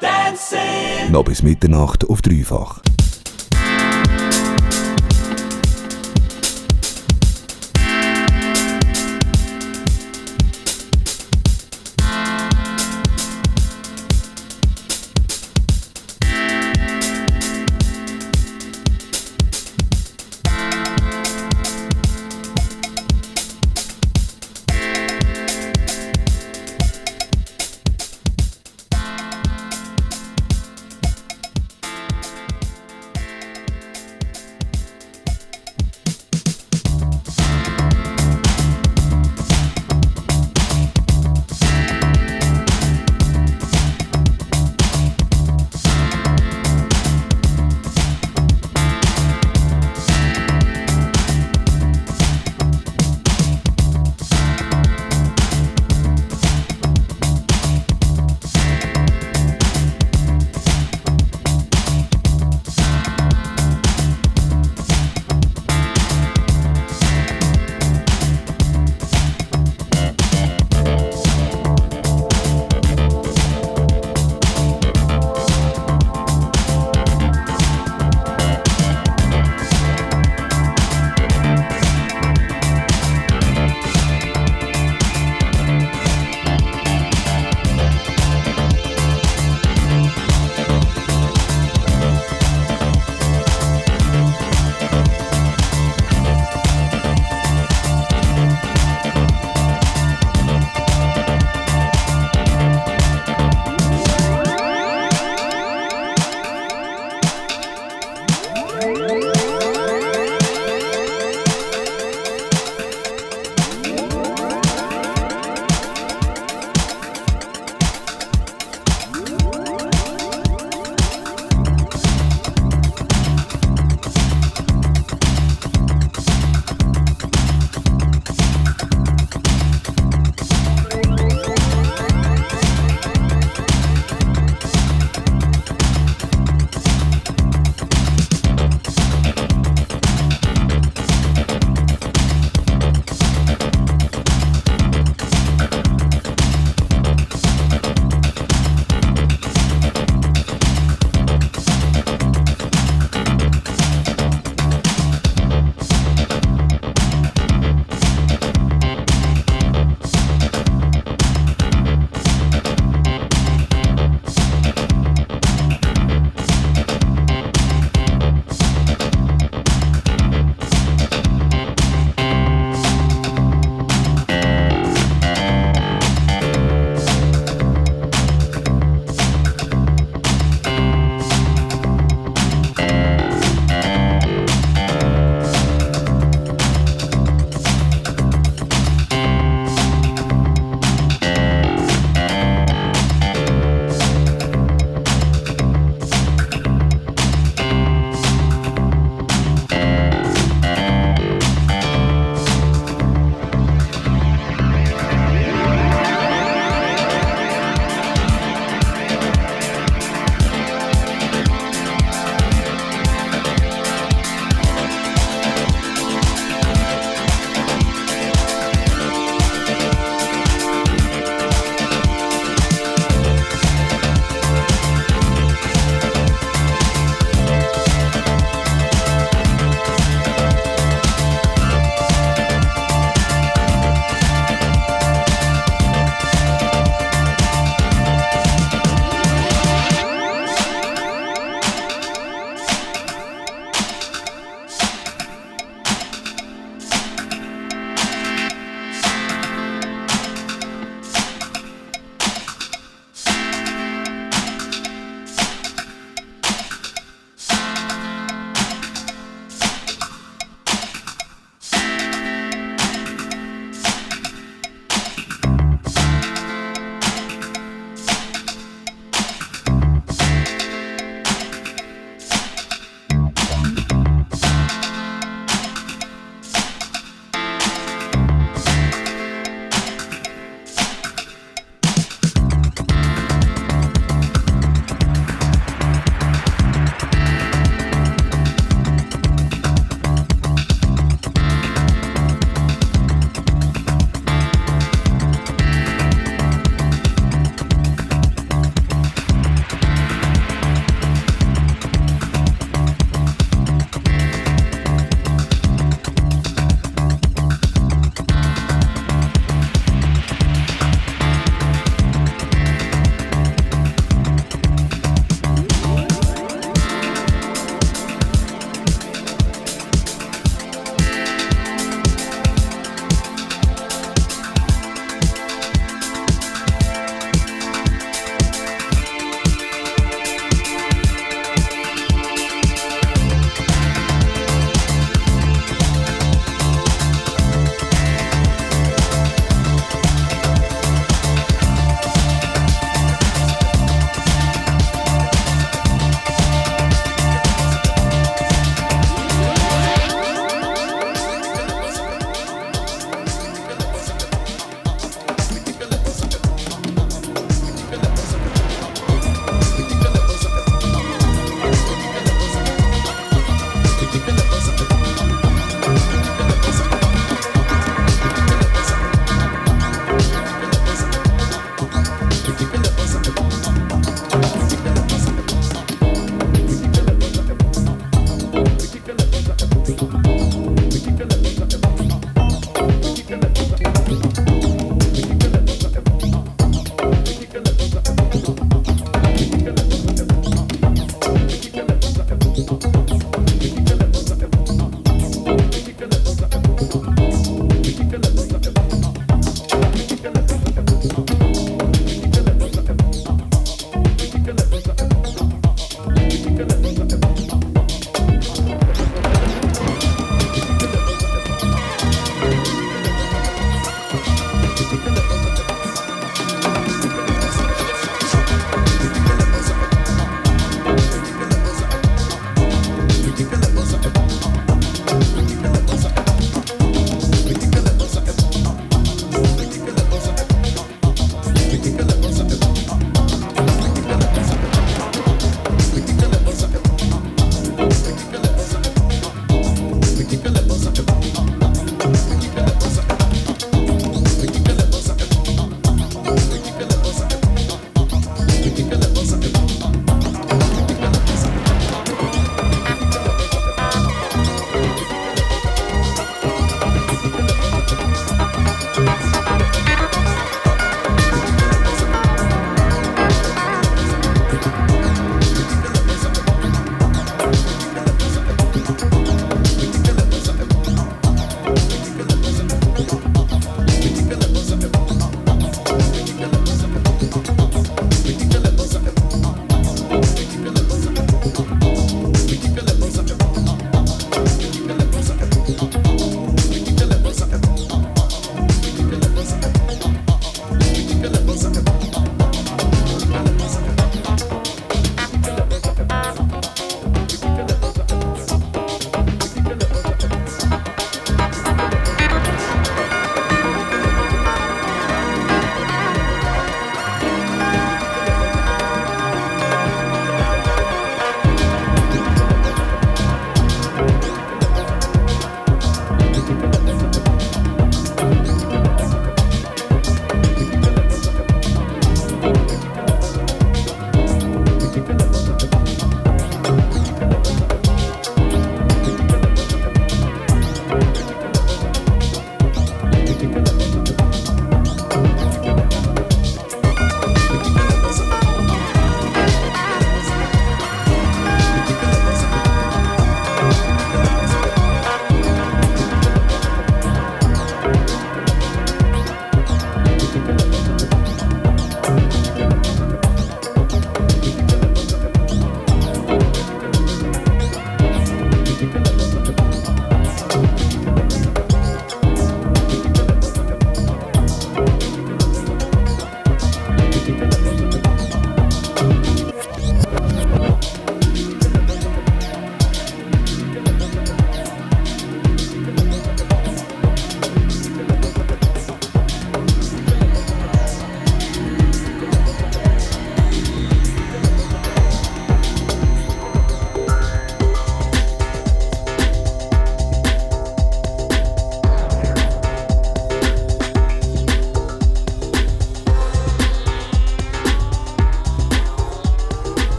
Dancing. Noch bis Mitternacht auf dreifach.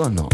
o no?